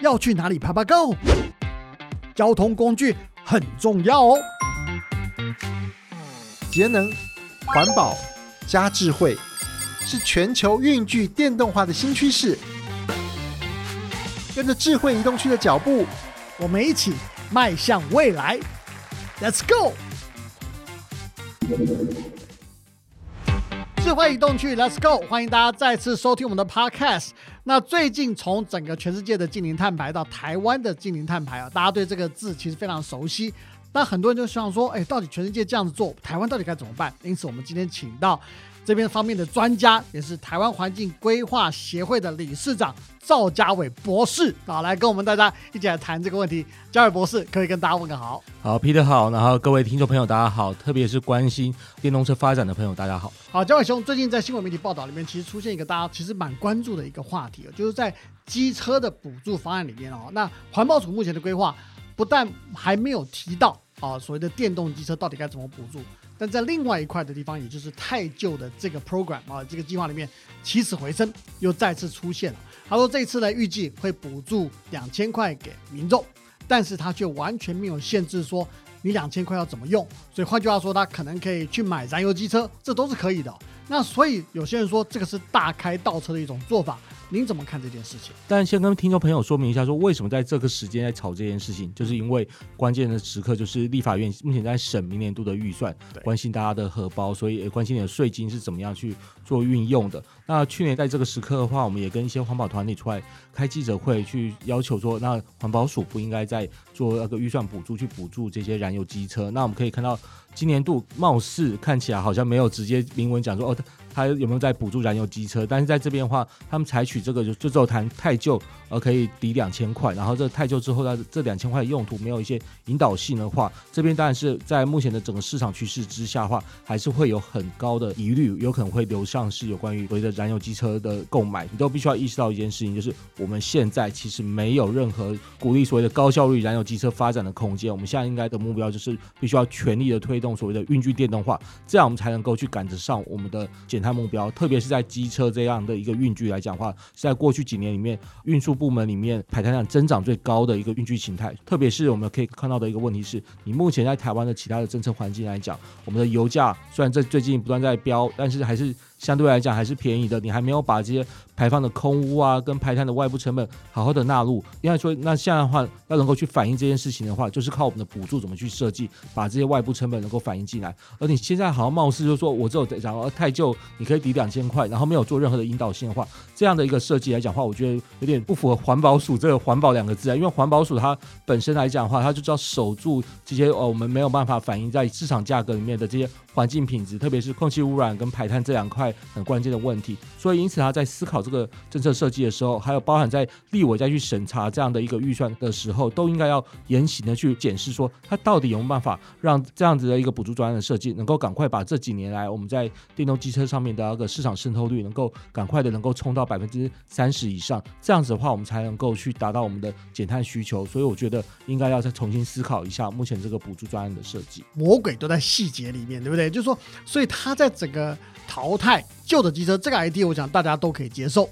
要去哪里爬爬 Go？交通工具很重要哦。节能、环保加智慧，是全球运具电动化的新趋势。跟着智慧移动区的脚步，我们一起迈向未来。Let's go！智慧移动区，Let's go！欢迎大家再次收听我们的 Podcast。那最近从整个全世界的近零碳排到台湾的近零碳排啊，大家对这个字其实非常熟悉。那很多人就希望说，哎，到底全世界这样子做，台湾到底该怎么办？因此，我们今天请到这边方面的专家，也是台湾环境规划协会的理事长赵家伟博士啊，来跟我们大家一起来谈这个问题。家伟博士，可以跟大家问个好。好，Peter 好，然后各位听众朋友大家好，特别是关心电动车发展的朋友大家好。好，家伟兄，最近在新闻媒体报道里面，其实出现一个大家其实蛮关注的一个话题，就是在机车的补助方案里面哦，那环保署目前的规划不但还没有提到。啊，所谓的电动机车到底该怎么补助？但在另外一块的地方，也就是太旧的这个 program 啊，这个计划里面起死回生，又再次出现了。他说这次呢，预计会补助两千块给民众，但是他却完全没有限制说你两千块要怎么用。所以换句话说，他可能可以去买燃油机车，这都是可以的。那所以有些人说这个是大开倒车的一种做法。您怎么看这件事情？但先跟听众朋友说明一下，说为什么在这个时间在吵这件事情，就是因为关键的时刻就是立法院目前在审明年度的预算，关心大家的荷包，所以也关心你的税金是怎么样去做运用的。那去年在这个时刻的话，我们也跟一些环保团体出来开记者会，去要求说，那环保署不应该再做那个预算补助去补助这些燃油机车。那我们可以看到，今年度貌似看起来好像没有直接明文讲说，哦。他有没有在补助燃油机车？但是在这边的话，他们采取这个就就只有谈太旧，而可以抵两千块。然后这太旧之后，它这两千块的用途没有一些引导性的话，这边当然是在目前的整个市场趋势之下的话，还是会有很高的疑虑，有可能会流向是有关于所谓的燃油机车的购买。你都必须要意识到一件事情，就是我们现在其实没有任何鼓励所谓的高效率燃油机车发展的空间。我们现在应该的目标就是必须要全力的推动所谓的运具电动化，这样我们才能够去赶得上我们的减碳。目标，特别是在机车这样的一个运具来讲话，是在过去几年里面运输部门里面排碳量增长最高的一个运具形态。特别是我们可以看到的一个问题是，你目前在台湾的其他的政策环境来讲，我们的油价虽然在最近不断在飙，但是还是。相对来讲还是便宜的，你还没有把这些排放的空污啊，跟排碳的外部成本好好的纳入。因为说那现在的话，要能够去反映这件事情的话，就是靠我们的补助怎么去设计，把这些外部成本能够反映进来。而你现在好像貌似就是说我只有然后太旧，你可以抵两千块，然后没有做任何的引导性的话，这样的一个设计来讲的话，我觉得有点不符合环保署这个环保两个字啊。因为环保署它本身来讲的话，它就知道守住这些哦，我们没有办法反映在市场价格里面的这些环境品质，特别是空气污染跟排碳这两块。很关键的问题，所以因此他在思考这个政策设计的时候，还有包含在立委再去审查这样的一个预算的时候，都应该要严谨的去检视，说他到底有没有办法让这样子的一个补助专案的设计，能够赶快把这几年来我们在电动机车上面的那个市场渗透率，能够赶快的能够冲到百分之三十以上，这样子的话，我们才能够去达到我们的减碳需求。所以我觉得应该要再重新思考一下目前这个补助专案的设计。魔鬼都在细节里面，对不对？也就是说，所以它在整个淘汰。旧的机车这个 idea 我想大家都可以接受，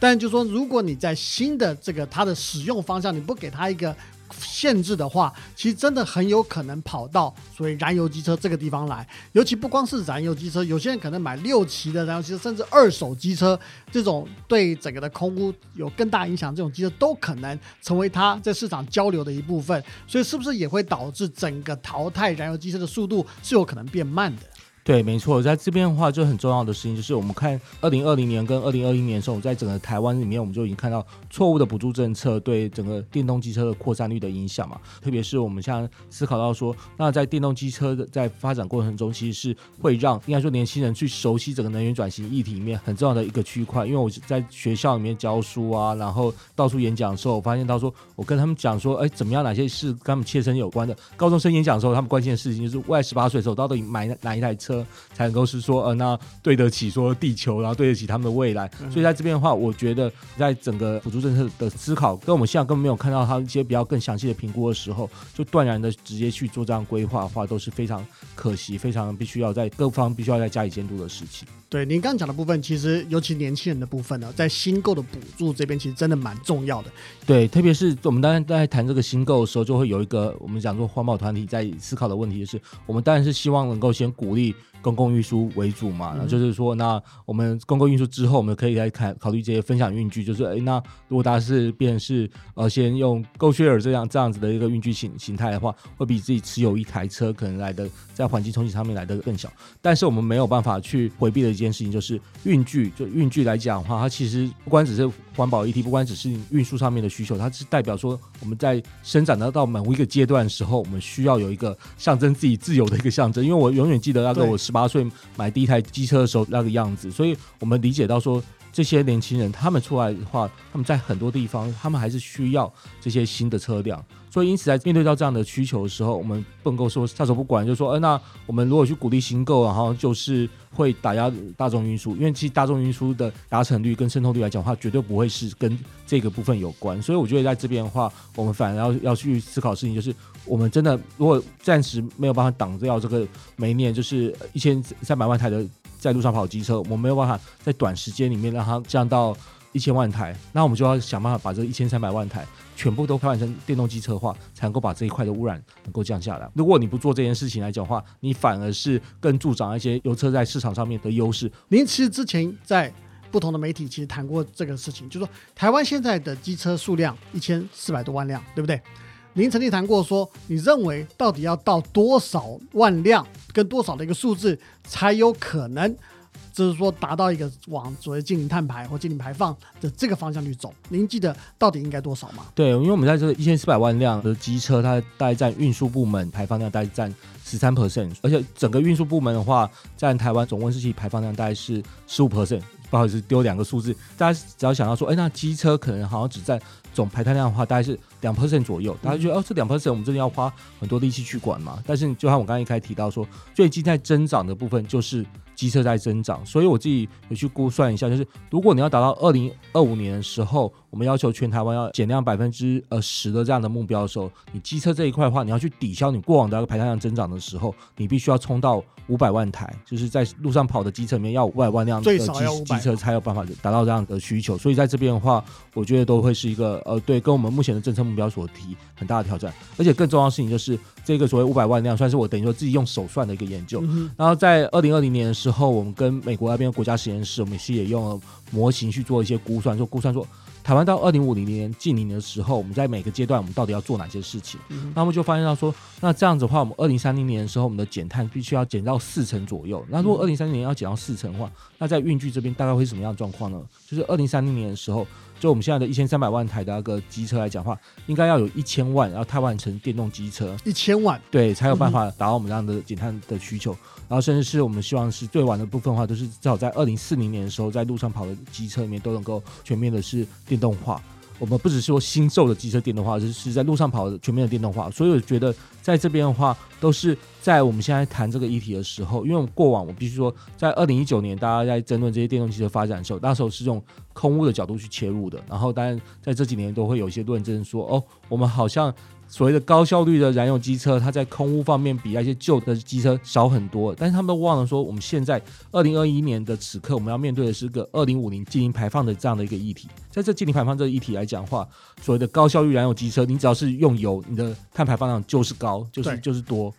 但就是说如果你在新的这个它的使用方向你不给它一个限制的话，其实真的很有可能跑到所谓燃油机车这个地方来。尤其不光是燃油机车，有些人可能买六期的燃油机车，甚至二手机车，这种对整个的空污有更大影响，这种机车都可能成为它在市场交流的一部分。所以是不是也会导致整个淘汰燃油机车的速度是有可能变慢的？对，没错，在这边的话，就很重要的事情就是，我们看二零二零年跟二零二一年的时候，在整个台湾里面，我们就已经看到错误的补助政策对整个电动机车的扩散率的影响嘛。特别是我们现在思考到说，那在电动机车的在发展过程中，其实是会让应该说年轻人去熟悉整个能源转型议题里面很重要的一个区块。因为我在学校里面教书啊，然后到处演讲的时候，我发现到说，我跟他们讲说，哎，怎么样，哪些是跟他们切身有关的？高中生演讲的时候，他们关心的事情就是未来十八岁的时候到底买哪一台车。才能够是说，呃，那对得起说地球，然后对得起他们的未来。所以在这边的话，我觉得在整个辅助政策的思考，跟我们现在根本没有看到它一些比较更详细的评估的时候，就断然的直接去做这样规划的话，都是非常可惜，非常必须要在各方必须要在加以监督的事情。对您刚刚讲的部分，其实尤其年轻人的部分呢，在新购的补助这边，其实真的蛮重要的。对，特别是我们当然在谈这个新购的时候，就会有一个我们讲说环保团体在思考的问题，就是我们当然是希望能够先鼓励。公共运输为主嘛，那就是说，那我们公共运输之后，我们可以来看考虑这些分享运具，就是哎，那如果大家是变是呃，先用 GoShare 这样这样子的一个运具形形态的话，会比自己持有一台车可能来的在环境冲击上面来的更小。但是我们没有办法去回避的一件事情，就是运具，就运具来讲的话，它其实不光只是环保议题，不光只是运输上面的需求，它是代表说我们在生长到到某一个阶段的时候，我们需要有一个象征自己自由的一个象征。因为我永远记得那个我。十八岁买第一台机车的时候那个样子，所以我们理解到说，这些年轻人他们出来的话，他们在很多地方他们还是需要这些新的车辆，所以因此在面对到这样的需求的时候，我们不能够说撒手不管，就说，呃，那我们如果去鼓励新购，然后就是会打压大众运输，因为其实大众运输的达成率跟渗透率来讲的话，绝对不会是跟这个部分有关，所以我觉得在这边的话，我们反而要要去思考事情就是。我们真的如果暂时没有办法挡掉这个每年就是一千三百万台的在路上跑机车，我们没有办法在短时间里面让它降到一千万台，那我们就要想办法把这一千三百万台全部都开换成电动机车化，才能够把这一块的污染能够降下来。如果你不做这件事情来讲的话，你反而是更助长一些油车在市场上面的优势。您其实之前在不同的媒体其实谈过这个事情，就说台湾现在的机车数量一千四百多万辆，对不对？您曾经谈过说，你认为到底要到多少万辆跟多少的一个数字才有可能，就是说达到一个往所谓净零碳排或净零排放的这个方向去走？您记得到底应该多少吗？对，因为我们在这个一千四百万辆的机车，它大概占运输部门排放量大概占十三 percent，而且整个运输部门的话，占台湾总温室气排放量大概是十五 percent。不好意思，丢两个数字，大家只要想到说，哎，那机车可能好像只占总排碳量的话，大概是两 percent 左右，大家觉得哦，这两 percent 我们真的要花很多力气去管嘛？但是就像我刚刚一开始提到说，最近在增长的部分就是。机车在增长，所以我自己有去估算一下，就是如果你要达到二零二五年的时候，我们要求全台湾要减量百分之呃十的这样的目标的时候，你机车这一块的话，你要去抵消你过往的那个排碳量增长的时候，你必须要冲到五百万台，就是在路上跑的机车里面要五百万辆的机机车才有办法达到这样的需求。所以在这边的话，我觉得都会是一个呃对，跟我们目前的政策目标所提很大的挑战。而且更重要的事情就是这个所谓五百万辆，算是我等于说自己用手算的一个研究。然后在二零二零年的时候。我们跟美国那边国家实验室，我们是也用了模型去做一些估算，就估算说台湾到二零五零年近零的时候，我们在每个阶段我们到底要做哪些事情？那么就发现到说，那这样子的话，我们二零三零年的时候，我们的减碳必须要减到四成左右。那如果二零三零年要减到四成的话，那在运具这边大概会是什么样的状况呢？就是二零三零年的时候。就我们现在的一千三百万台的那个机车来讲话，应该要有一千万，然后汰换成电动机车，一千万，对，才有办法达到我们这样的减碳的需求。然后甚至是我们希望是最晚的部分的话，都是至少在二零四零年的时候，在路上跑的机车里面都能够全面的是电动化。我们不只是说新售的机车电动化，是是在路上跑的全面的电动化。所以我觉得在这边的话，都是在我们现在谈这个议题的时候，因为过往我必须说，在二零一九年大家在争论这些电动汽车发展的时候，那时候是用空屋的角度去切入的。然后当然在这几年都会有一些论证说，哦，我们好像。所谓的高效率的燃油机车，它在空污方面比那些旧的机车少很多，但是他们都忘了说，我们现在二零二一年的此刻，我们要面对的是个二零五零净零排放的这样的一个议题。在这净零排放这个议题来讲话，所谓的高效率燃油机车，你只要是用油，你的碳排放量就是高，就是就是多。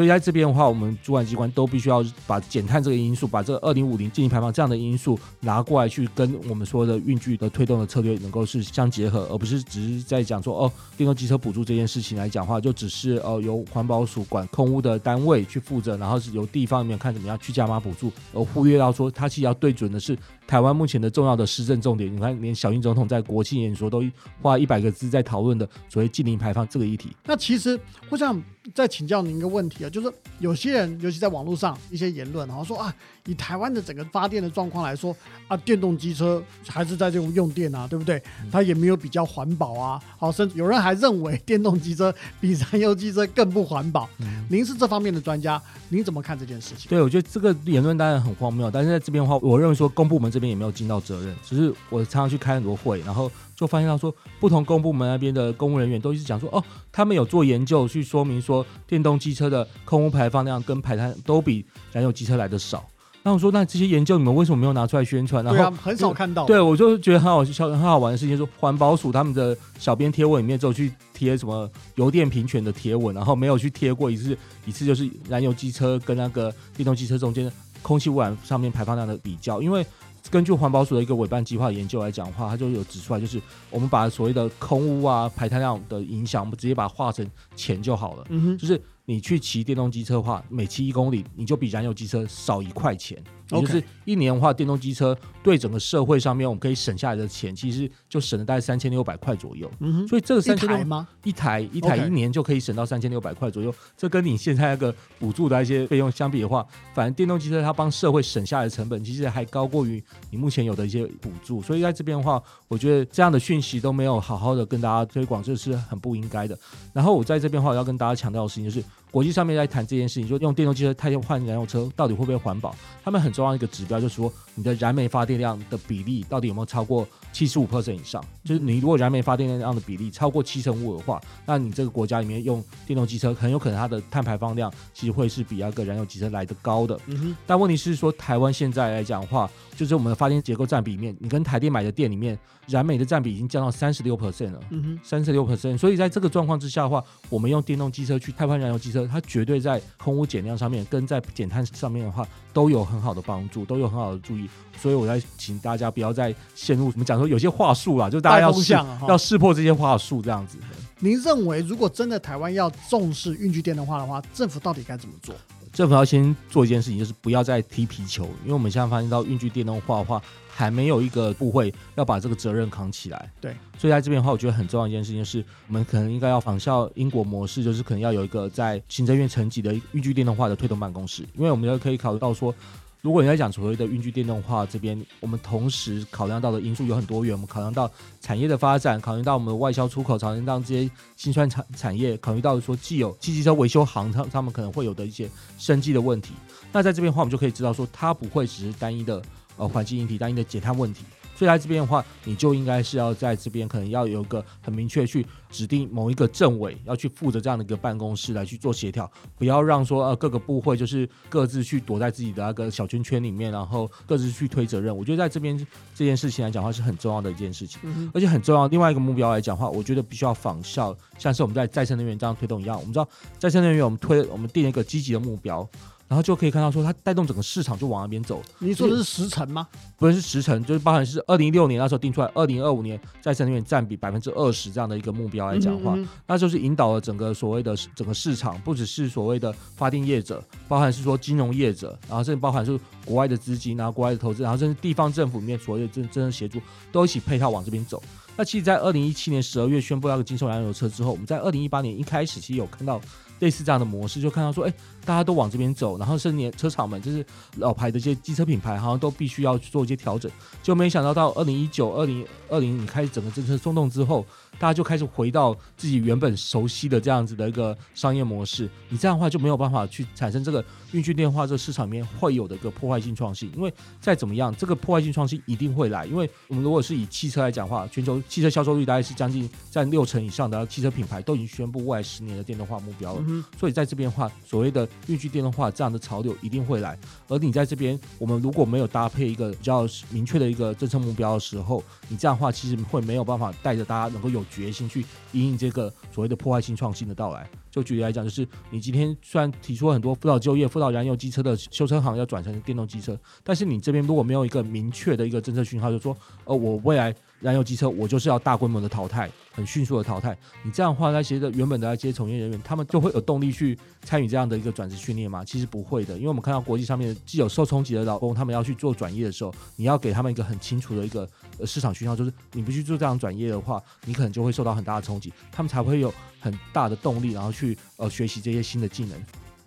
所以在这边的话，我们主管机关都必须要把减碳这个因素，把这个二零五零净零排放这样的因素拿过来，去跟我们说的运具的推动的策略能够是相结合，而不是只是在讲说哦，电动机车补助这件事情来讲话，就只是呃由环保署管控污的单位去负责，然后是由地方里面看怎么样去加码补助，而忽略到说它其实要对准的是台湾目前的重要的施政重点。你看，连小英总统在国庆演说都花一百个字在讨论的所谓近零排放这个议题。那其实我想。再请教您一个问题啊，就是有些人，尤其在网络上一些言论，然后说啊，以台湾的整个发电的状况来说啊，电动机车还是在这种用电啊，对不对？它也没有比较环保啊。好，甚至有人还认为电动机车比燃油机车更不环保。您是这方面的专家，您怎么看这件事情？对，我觉得这个言论当然很荒谬，但是在这边的话，我认为说公部门这边也没有尽到责任。只是我常常去开很多会，然后。就发现到说，不同公部门那边的公务人员都一直讲说，哦，他们有做研究去说明说，电动机车的空污排放量跟排碳都比燃油机车来的少。那我说，那这些研究你们为什么没有拿出来宣传？然后很少看到。对，我就觉得很好笑、很好玩的事情，说环保署他们的小编贴文里面只有去贴什么油电平权的贴文，然后没有去贴过一次，一次就是燃油机车跟那个电动机车中间空气污染上面排放量的比较，因为。根据环保署的一个委办计划研究来讲的话，它就有指出来，就是我们把所谓的空污啊、排碳量的影响，我们直接把它化成钱就好了。嗯哼，就是你去骑电动机车的话，每骑一公里，你就比燃油机车少一块钱。也就是一年的话，电动机车对整个社会上面我们可以省下来的钱，其实就省了大概三千六百块左右。嗯哼，所以这个三千六吗？一台一台一年就可以省到三千六百块左右。这跟你现在那个补助的一些费用相比的话，反正电动机车它帮社会省下来的成本，其实还高过于你目前有的一些补助。所以在这边的话，我觉得这样的讯息都没有好好的跟大家推广，这是很不应该的。然后我在这边的话，我要跟大家强调的事情就是，国际上面在谈这件事情，就用电动机车替换燃油车到底会不会环保？他们很重要的一个指标就是说，你的燃煤发电量的比例到底有没有超过七十五 percent 以上？就是你如果燃煤发电量的比例超过七成五的话，那你这个国家里面用电动机车，很有可能它的碳排放量其实会是比那个燃油机车来的高的。嗯哼，但问题是说，台湾现在来讲的话，就是我们的发电结构占比里面，你跟台电买的电里面，燃煤的占比已经降到三十六 percent 了。嗯哼，三十六 percent，所以在这个状况之下的话，我们用电动机车去替换燃油机车，它绝对在空污减量上面跟在减碳上面的话，都有很好的帮助，都有很好的注意。所以我在请大家不要再陷入我们讲说有些话术啦，就大家要识啊要识破这些话术这样子。您认为如果真的台湾要重视运具电动化的话，政府到底该怎么做？政府要先做一件事情，就是不要再踢皮球，因为我们现在发现到运具电动化的话，还没有一个部会要把这个责任扛起来。对，所以在这边的话，我觉得很重要一件事情就是，我们可能应该要仿效英国模式，就是可能要有一个在行政院层级的运具电动化的推动办公室，因为我们要可以考虑到说。如果你在讲所谓的运具电动化这边，我们同时考量到的因素有很多元，我们考量到产业的发展，考虑到我们的外销出口，考虑到这些新创产产业，考虑到说既有汽机车维修行，他他们可能会有的一些生计的问题。那在这边的话，我们就可以知道说，它不会只是单一的呃环境议题、单一的减碳问题。所以在这边的话，你就应该是要在这边可能要有一个很明确去指定某一个政委要去负责这样的一个办公室来去做协调，不要让说呃各个部会就是各自去躲在自己的那个小圈圈里面，然后各自去推责任。我觉得在这边这件事情来讲的话是很重要的一件事情。嗯，而且很重要，另外一个目标来讲的话，我觉得必须要仿效，像是我们在再生能源这样推动一样。我们知道再生能源，我们推我们定了一个积极的目标，然后就可以看到说它带动整个市场就往那边走。你说的是时程吗？不论是时程，就是包含是二零一六年那时候定出来，二零二五年再生能源占比百分之二十这样的一个目标来讲的话，那就是引导了整个所谓的整个市场，不只是所谓的发电业者，包含是说金融业者，然后甚至包含是国外的资金，然后国外的投资，然后甚至地方政府里面所有的真真正协助，都一起配套往这边走。那其实，在二零一七年十二月宣布那个金售燃油车之后，我们在二零一八年一开始其实有看到类似这样的模式，就看到说，哎，大家都往这边走，然后甚至车厂们就是老牌的一些机车品牌，好像都必须要去做一些调整。就没想到到二零一九、二零二零，你开始整个政策松动之后，大家就开始回到自己原本熟悉的这样子的一个商业模式。你这样的话就没有办法去产生这个运具电话这个市场里面会有的一个破坏性创新，因为再怎么样，这个破坏性创新一定会来。因为我们如果是以汽车来讲的话，全球汽车销售率大概是将近占六成以上的汽车品牌都已经宣布未来十年的电动化目标了。嗯，所以在这边的话，所谓的运具电动化这样的潮流一定会来。而你在这边，我们如果没有搭配一个比较明确的一个政策目标的时候，你这样的话其实会没有办法带着大家能够有决心去引领这个所谓的破坏性创新的到来。就举例来讲，就是你今天虽然提出了很多辅导就业、辅导燃油机车的修车行要转成电动机车，但是你这边如果没有一个明确的一个政策讯号，就说，呃，我未来燃油机车我就是要大规模的淘汰，很迅速的淘汰。你这样的话，那些的原本的那些从业人员，他们就会有动力去参与这样的一个转职训练吗？其实不会的，因为我们看到国际上面既有受冲击的劳工，他们要去做转业的时候，你要给他们一个很清楚的一个市场讯号，就是你不去做这样转业的话，你可能就会受到很大的冲击，他们才会有很大的动力，然后去呃学习这些新的技能。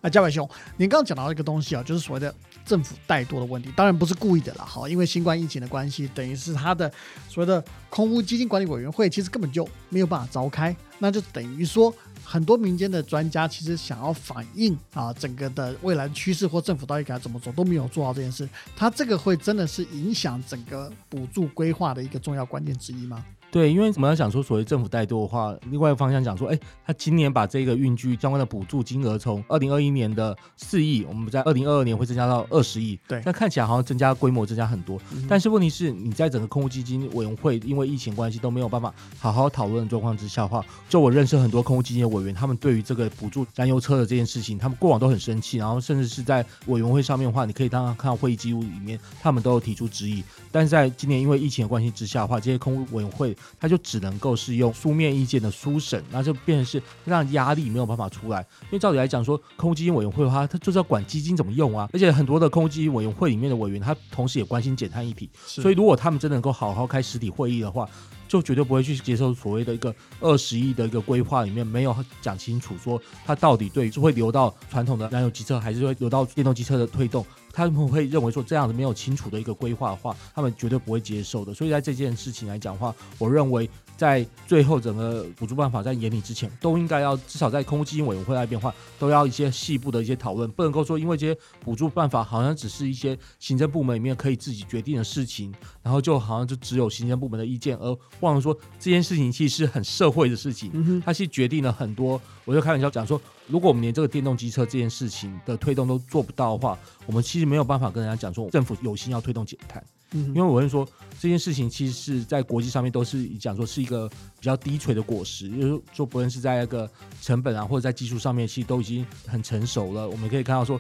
那嘉伟兄，您刚刚讲到一个东西啊，就是所谓的政府怠惰的问题，当然不是故意的啦，哈，因为新冠疫情的关系，等于是他的所谓的空屋基金管理委员会其实根本就没有办法召开，那就等于说很多民间的专家其实想要反映啊整个的未来趋势或政府到底该怎么做都没有做到这件事，它这个会真的是影响整个补助规划的一个重要关键之一吗？对，因为我们要想说，所谓政府带动的话，另外一个方向讲说，哎，他今年把这个运具相关的补助金额从二零二一年的四亿，我们在二零二二年会增加到二十亿。对，那看起来好像增加规模增加很多，但是问题是，你在整个空屋基金委员会因为疫情关系都没有办法好好讨论的状况之下的话，就我认识很多空屋基金的委员，他们对于这个补助燃油车的这件事情，他们过往都很生气，然后甚至是在委员会上面的话，你可以当看到会议记录里面，他们都有提出质疑。但是在今年因为疫情的关系之下的话，这些空屋委员会他就只能够是用书面意见的书审，那就变成是让压力没有办法出来。因为照理来讲说，空基金委员会的话，他就是要管基金怎么用啊，而且很多的空基金委员会里面的委员，他同时也关心减碳议题，所以如果他们真的能够好好开实体会议的话。就绝对不会去接受所谓的一个二十亿的一个规划里面没有讲清楚说它到底对是会流到传统的燃油机车还是会流到电动机车的推动，他们会认为说这样子没有清楚的一个规划的话，他们绝对不会接受的。所以在这件事情来讲的话，我认为在最后整个补助办法在研拟之前，都应该要至少在空基金委员会那边话，都要一些细部的一些讨论，不能够说因为这些补助办法好像只是一些行政部门里面可以自己决定的事情，然后就好像就只有行政部门的意见而。忘了说这件事情其实是很社会的事情，它是决定了很多。我就开玩笑讲说，如果我们连这个电动机车这件事情的推动都做不到的话，我们其实没有办法跟人家讲说政府有心要推动减碳。因为我会说这件事情其实是在国际上面都是讲说是一个比较低垂的果实，就是说不论是在那个成本啊或者在技术上面，其实都已经很成熟了。我们可以看到说。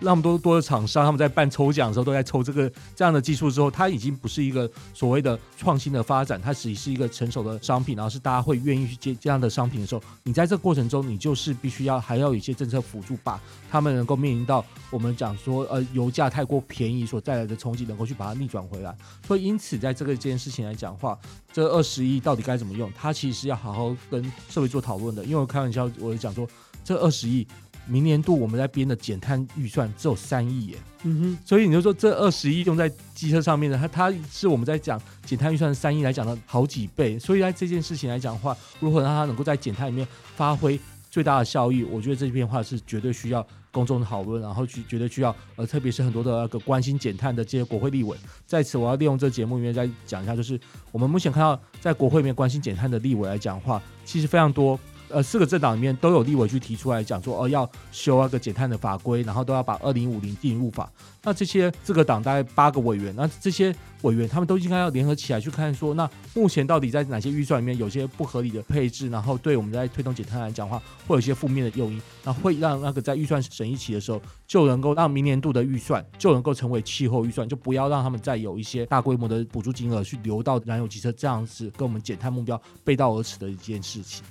那么多多的厂商，他们在办抽奖的时候都在抽这个这样的技术之后，它已经不是一个所谓的创新的发展，它只是一个成熟的商品，然后是大家会愿意去接这样的商品的时候，你在这个过程中，你就是必须要还要有一些政策辅助，把他们能够面临到我们讲说呃油价太过便宜所带来的冲击，能够去把它逆转回来。所以因此，在这个这件事情来讲话，这二十亿到底该怎么用，它其实要好好跟社会做讨论的。因为我开玩笑，我讲说这二十亿。明年度我们在编的减碳预算只有三亿耶，嗯哼，所以你就说这二十亿用在机车上面的，它它是我们在讲减碳预算三亿来讲的好几倍，所以在这件事情来讲的话，如何让它能够在减碳里面发挥最大的效益，我觉得这篇话是绝对需要公众讨论，然后去绝对需要呃，特别是很多的那个关心减碳的这些国会立委，在此我要利用这节目里面再讲一下，就是我们目前看到在国会里面关心减碳的立委来讲话，其实非常多。呃，四个政党里面都有立委去提出来讲说，哦，要修那个减碳的法规，然后都要把二零五零进入法。那这些这个党大概八个委员，那这些委员他们都应该要联合起来去看说，那目前到底在哪些预算里面有些不合理的配置，然后对我们在推动减碳来讲话，会有一些负面的诱因，那会让那个在预算审议期的时候就能够让明年度的预算就能够成为气候预算，就不要让他们再有一些大规模的补助金额去流到燃油汽车这样子跟我们减碳目标背道而驰的一件事情。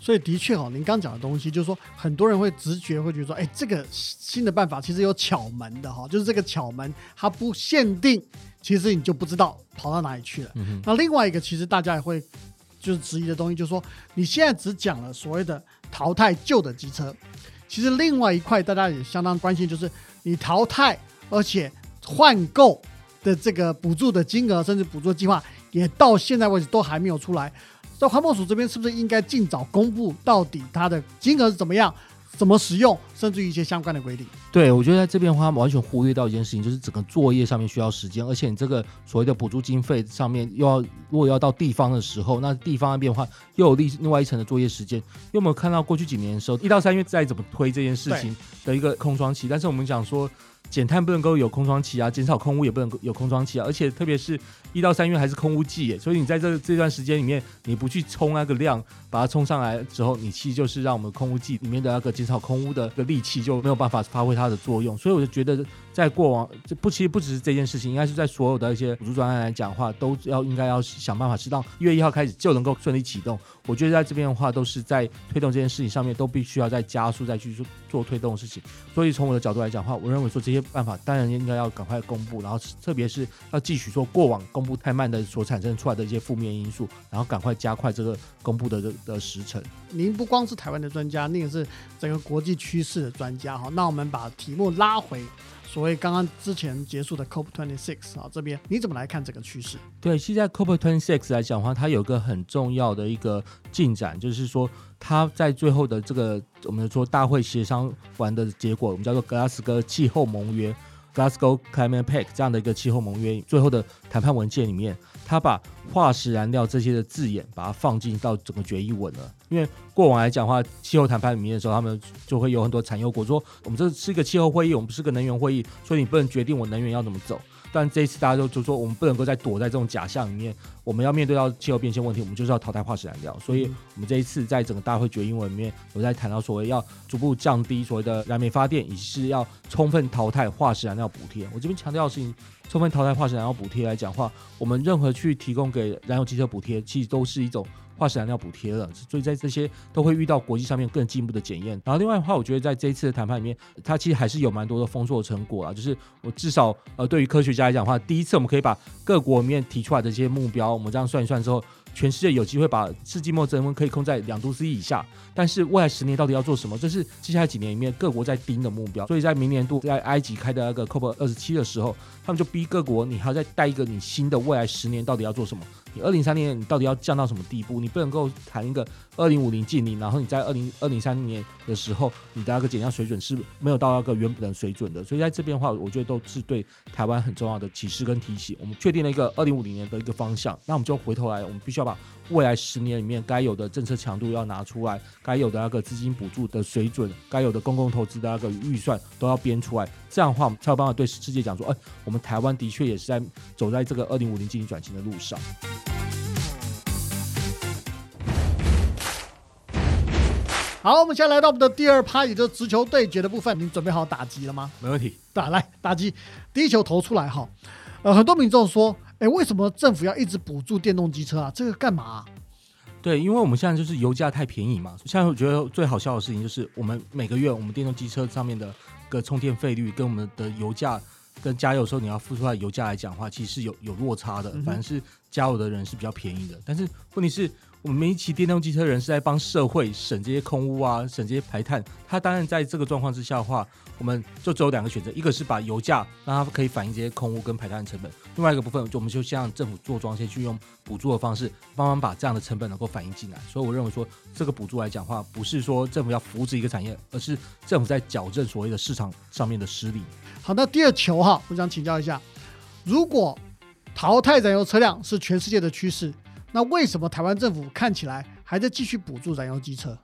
所以的确哈，您刚讲的东西，就是说很多人会直觉会觉得说，哎，这个新的办法其实有巧门的哈，就是这个巧门它不限定，其实你就不知道跑到哪里去了。那另外一个，其实大家也会就是质疑的东西，就是说你现在只讲了所谓的淘汰旧的机车，其实另外一块大家也相当关心，就是你淘汰而且换购的这个补助的金额，甚至补助计划，也到现在为止都还没有出来。在环保署这边是不是应该尽早公布到底它的金额是怎么样，怎么使用，甚至于一些相关的规定？对，我觉得在这边的话，完全忽略到一件事情，就是整个作业上面需要时间，而且你这个所谓的补助经费上面又要，如果要到地方的时候，那地方那边的话又有另另外一层的作业时间。因为我们看到过去几年的时候，一到三月再怎么推这件事情的一个空窗期，但是我们讲说。减碳不能够有空窗期啊，减少空屋也不能有空窗期啊，而且特别是一到三月还是空屋季耶，所以你在这这段时间里面，你不去冲那个量，把它冲上来之后，你其实就是让我们空屋季里面的那个减少空屋的个力气就没有办法发挥它的作用，所以我就觉得在过往这不其实不只是这件事情，应该是在所有的一些辅助专案来讲的话，都要应该要想办法，直到一月一号开始就能够顺利启动。我觉得在这边的话，都是在推动这件事情上面，都必须要再加速再去做做推动的事情。所以从我的角度来讲的话，我认为说这些办法当然应该要赶快公布，然后特别是要继续说过往公布太慢的所产生出来的一些负面因素，然后赶快加快这个公布的的时程。您不光是台湾的专家，您也是整个国际趋势的专家哈。那我们把题目拉回。所谓刚刚之前结束的 COP Twenty Six 啊，这边你怎么来看这个趋势？对，现在 COP Twenty Six 来讲的话，它有个很重要的一个进展，就是说它在最后的这个我们说大会协商完的结果，我们叫做格拉斯哥气候盟约。Glasgow Climate Pact 这样的一个气候盟约最后的谈判文件里面，他把化石燃料这些的字眼把它放进到整个决议文了。因为过往来讲的话，气候谈判里面的时候，他们就会有很多产油国说，我们这是一个气候会议，我们不是个能源会议，所以你不能决定我能源要怎么走。但这一次大家都就说，我们不能够再躲在这种假象里面，我们要面对到气候变迁问题，我们就是要淘汰化石燃料。所以，我们这一次在整个大会决议文里面，有在谈到所谓要逐步降低所谓的燃煤发电，以及是要充分淘汰化石燃料补贴。我这边强调的事情，充分淘汰化石燃料补贴来讲话，我们任何去提供给燃油汽车补贴，其实都是一种。化石燃料补贴了，所以在这些都会遇到国际上面更进一步的检验。然后另外的话，我觉得在这一次的谈判里面，它其实还是有蛮多的丰硕成果啊。就是我至少呃，对于科学家来讲的话，第一次我们可以把各国里面提出来的这些目标，我们这样算一算之后。全世界有机会把世纪末增温可以控在两度 C 以下，但是未来十年到底要做什么？这是接下来几年里面各国在盯的目标。所以在明年度在埃及开的那个 COP 二十七的时候，他们就逼各国，你还要再带一个你新的未来十年到底要做什么？你二零三零年你到底要降到什么地步？你不能够谈一个二零五零净零，然后你在二零二零三零年的时候，你的那个减量水准是没有到那个原本的水准的。所以在这边的话，我觉得都是对台湾很重要的启示跟提醒。我们确定了一个二零五零年的一个方向，那我们就回头来，我们必须要把未来十年里面该有的政策强度要拿出来，该有的那个资金补助的水准，该有的公共投资的那个预算都要编出来。这样的话，我们才有办法对世界讲说，哎，我们台湾的确也是在走在这个二零五零经济转型的路上。好，我们现在来到我们的第二趴，也就是直球对决的部分。你准备好打击了吗？没问题，打来打击，第一球投出来哈。呃，很多民众说，哎，为什么政府要一直补助电动机车啊？这个干嘛？对，因为我们现在就是油价太便宜嘛。现在我觉得最好笑的事情就是，我们每个月我们电动机车上面的个充电费率跟我们的油价跟加油时候你要付出来油价来讲的话，其实是有有落差的。反正是加油的人是比较便宜的，但是问题是。我们每一骑电动机车人是在帮社会省这些空污啊，省这些排碳。他当然在这个状况之下的话，我们就只有两个选择：一个是把油价让它可以反映这些空污跟排碳成本；另外一个部分，就我们就向政府做装先去用补助的方式，帮忙把这样的成本能够反映进来。所以我认为说，这个补助来讲话，不是说政府要扶持一个产业，而是政府在矫正所谓的市场上面的失利。好，那第二球哈，我想请教一下，如果淘汰燃油车辆是全世界的趋势？那为什么台湾政府看起来还在继续补助燃油机车？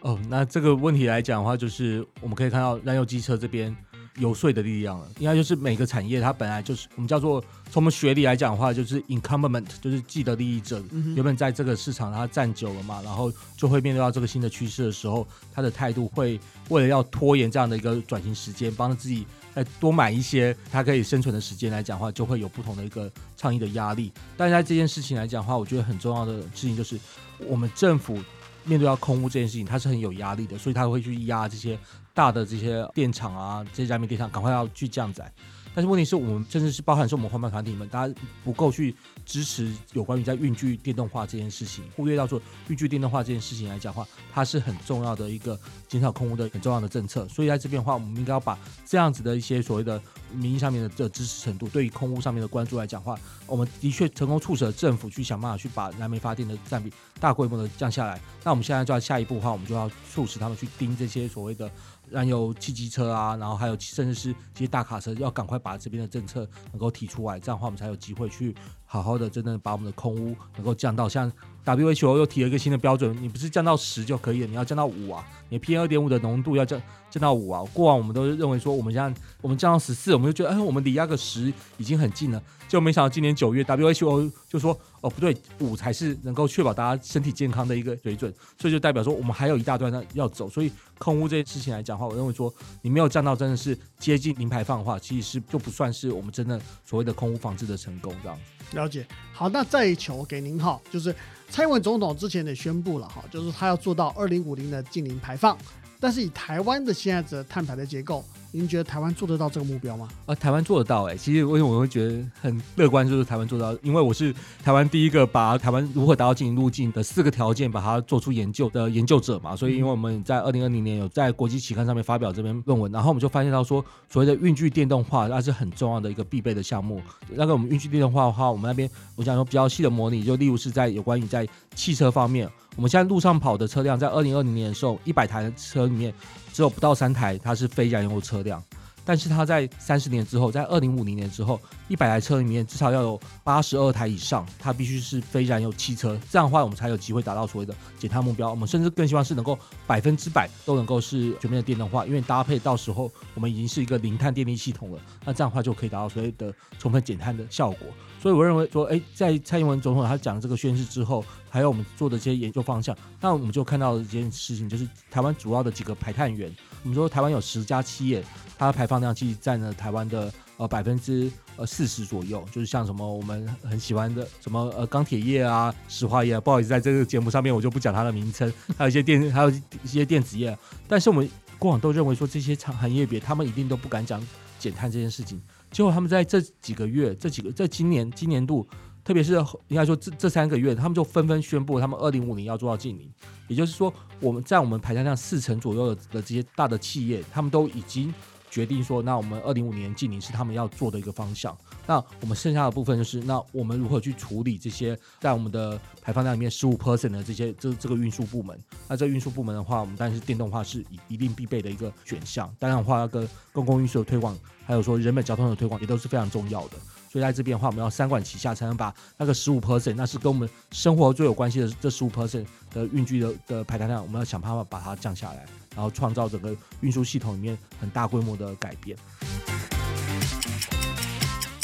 哦，那这个问题来讲的话，就是我们可以看到燃油机车这边游说的力量了。应该就是每个产业它本来就是我们叫做从我们学历来讲的话，就是 incumbent，就是既得利益者。原本在这个市场它站久了嘛，然后就会面对到这个新的趋势的时候，他的态度会为了要拖延这样的一个转型时间，帮自己。再多买一些，它可以生存的时间来讲话，就会有不同的一个倡议的压力。但是在这件事情来讲的话，我觉得很重要的事情就是，我们政府面对到空屋这件事情，他是很有压力的，所以他会去压这些大的这些电厂啊，这些加密电厂，赶快要去降载。但是问题是我们甚至是包含是我们环保团体们，大家不够去支持有关于在运具电动化这件事情，忽略到说运具电动化这件事情来讲话，它是很重要的一个减少空污的很重要的政策。所以在这边的话，我们应该要把这样子的一些所谓的民意上面的这支持程度，对于空污上面的关注来讲话，我们的确成功促使了政府去想办法去把燃煤发电的占比大规模的降下来。那我们现在就要下一步的话，我们就要促使他们去盯这些所谓的。燃油汽机车啊，然后还有甚至是这些大卡车，要赶快把这边的政策能够提出来，这样的话我们才有机会去好好的真正把我们的空污能够降到像 WHO 又提了一个新的标准，你不是降到十就可以了，你要降到五啊，你 PM 二点五的浓度要降降到五啊。过往我们都是认为说，我们现在我们降到十四，我们就觉得哎，我们离那个十已经很近了。就没想到今年九月，WHO 就说哦不对，五才是能够确保大家身体健康的一个水准，所以就代表说我们还有一大段要要走。所以空污这件事情来讲的话，我认为说你没有降到真的是接近零排放的话，其实是就不算是我们真的所谓的空污防治的成功这样。了解。好，那再一球给您哈，就是蔡英文总统之前也宣布了哈，就是他要做到二零五零的近零排放，但是以台湾的现在的碳排的结构。您觉得台湾做得到这个目标吗？啊，台湾做得到哎。其实为什么我会觉得很乐观，就是台湾做到，因为我是台湾第一个把台湾如何达到经营路径的四个条件把它做出研究的研究者嘛。所以，因为我们在二零二零年有在国际期刊上面发表这篇论文，然后我们就发现到说，所谓的运具电动化那是很重要的一个必备的项目。那个我们运具电动化的话，我们那边我讲说比较细的模拟，就例如是在有关于在汽车方面，我们现在路上跑的车辆，在二零二零年的时候，一百台车里面。只有不到三台，它是非燃油车辆。但是它在三十年之后，在二零五零年之后，一百台车里面至少要有八十二台以上，它必须是非燃油汽车，这样的话我们才有机会达到所谓的减碳目标。我们甚至更希望是能够百分之百都能够是全面的电动化，因为搭配到时候我们已经是一个零碳电力系统了，那这样的话就可以达到所谓的充分减碳的效果。所以我认为说，哎，在蔡英文总统他讲这个宣誓之后，还有我们做的这些研究方向，那我们就看到一件事情，就是台湾主要的几个排碳源。我们说台湾有十家企业，它的排放量其实占了台湾的呃百分之呃四十左右，就是像什么我们很喜欢的什么呃钢铁业啊、石化业，啊不好意思，在这个节目上面我就不讲它的名称，还有一些电，还有一些电子业。但是我们过往都认为说这些产行业别，他们一定都不敢讲减碳这件事情。结果他们在这几个月，这几个在今年今年度，特别是应该说这这三个月，他们就纷纷宣布他们二零五零要做到净零。也就是说，我们在我们排碳量四成左右的的这些大的企业，他们都已经决定说，那我们二零五年净零是他们要做的一个方向。那我们剩下的部分就是，那我们如何去处理这些在我们的排放量里面十五 percent 的这些这这个运输部门？那这运输部门的话，我们当然是电动化是一一定必备的一个选项。当然的话，要跟公共运输的推广，还有说人本交通的推广，也都是非常重要的。所以在这边的话，我们要三管齐下，才能把那个十五 percent，那是跟我们生活最有关系的这十五 percent 的运距的的排碳量，我们要想办法把它降下来，然后创造整个运输系统里面很大规模的改变。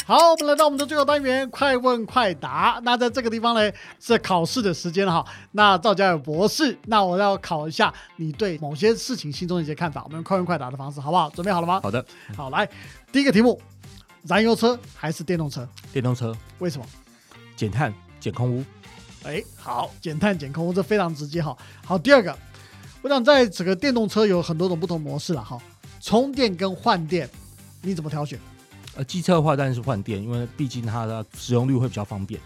好，我们来到我们的最后单元，快问快答。那在这个地方呢，是考试的时间哈。那赵家有博士，那我要考一下你对某些事情心中的一些看法。我们用快问快答的方式，好不好？准备好了吗？好的。好，来，第一个题目：燃油车还是电动车？电动车。为什么？减碳、减空污。哎，好，减碳、减空污，这非常直接哈。好，第二个，我想在整个电动车有很多种不同模式了哈。充电跟换电，你怎么挑选？呃，机车的话当然是换电，因为毕竟它的使用率会比较方便。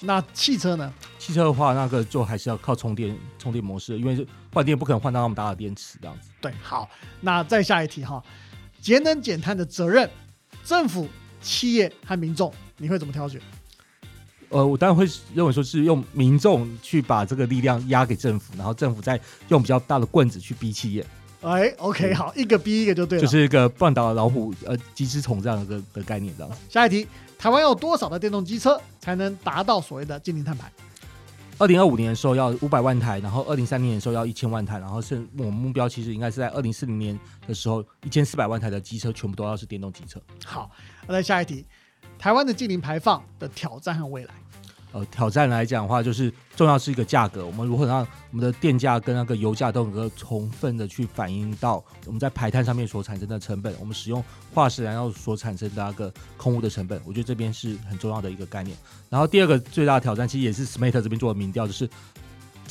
那汽车呢？汽车的话，那个就还是要靠充电充电模式，因为换电不可能换到那么大的电池这样子。对，好，那再下一题哈，节能减碳的责任，政府、企业和民众，你会怎么挑选？呃，我当然会认为说是用民众去把这个力量压给政府，然后政府再用比较大的棍子去逼企业。哎，OK，好，一个逼一个就对了，就是一个半岛老虎，呃，鸡之虫这样的的概念，这样。下一题，台湾有多少的电动机车才能达到所谓的净零碳排？二零二五年的时候要五百万台，然后二零三零年的时候要一千万台，然后是我们目标其实应该是在二零四零年的时候，一千四百万台的机车全部都要是电动机车。好，那下一题，台湾的近零排放的挑战和未来。呃，挑战来讲的话，就是重要是一个价格。我们如何让我们的电价跟那个油价都能够充分的去反映到我们在排碳上面所产生的成本，我们使用化石燃料所产生的那个空污的成本，我觉得这边是很重要的一个概念。然后第二个最大的挑战，其实也是 Smart 这边做的民调，就是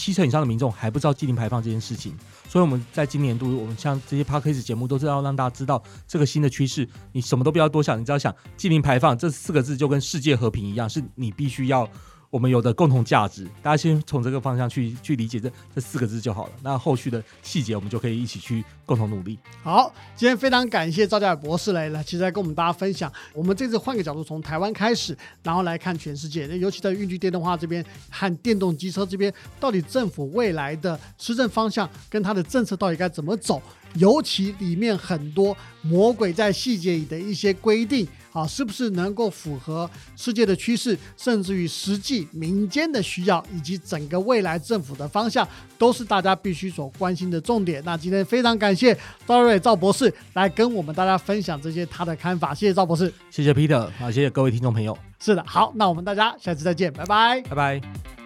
七成以上的民众还不知道净零排放这件事情。所以我们在今年度，我们像这些 p a r k a s 节目，都是要让大家知道这个新的趋势。你什么都不要多想，你只要想净零排放这四个字，就跟世界和平一样，是你必须要。我们有的共同价值，大家先从这个方向去去理解这这四个字就好了。那后续的细节，我们就可以一起去共同努力。好，今天非常感谢赵家伟博士来了，其实来跟我们大家分享，我们这次换个角度，从台湾开始，然后来看全世界，那尤其在运具电动化这边和电动机车这边，到底政府未来的施政方向跟它的政策到底该怎么走？尤其里面很多魔鬼在细节里的一些规定。好，是不是能够符合世界的趋势，甚至于实际民间的需要，以及整个未来政府的方向，都是大家必须所关心的重点。那今天非常感谢赵瑞赵博士来跟我们大家分享这些他的看法，谢谢赵博士，谢谢 Peter，好，谢谢各位听众朋友。是的，好，那我们大家下次再见，拜拜，拜拜。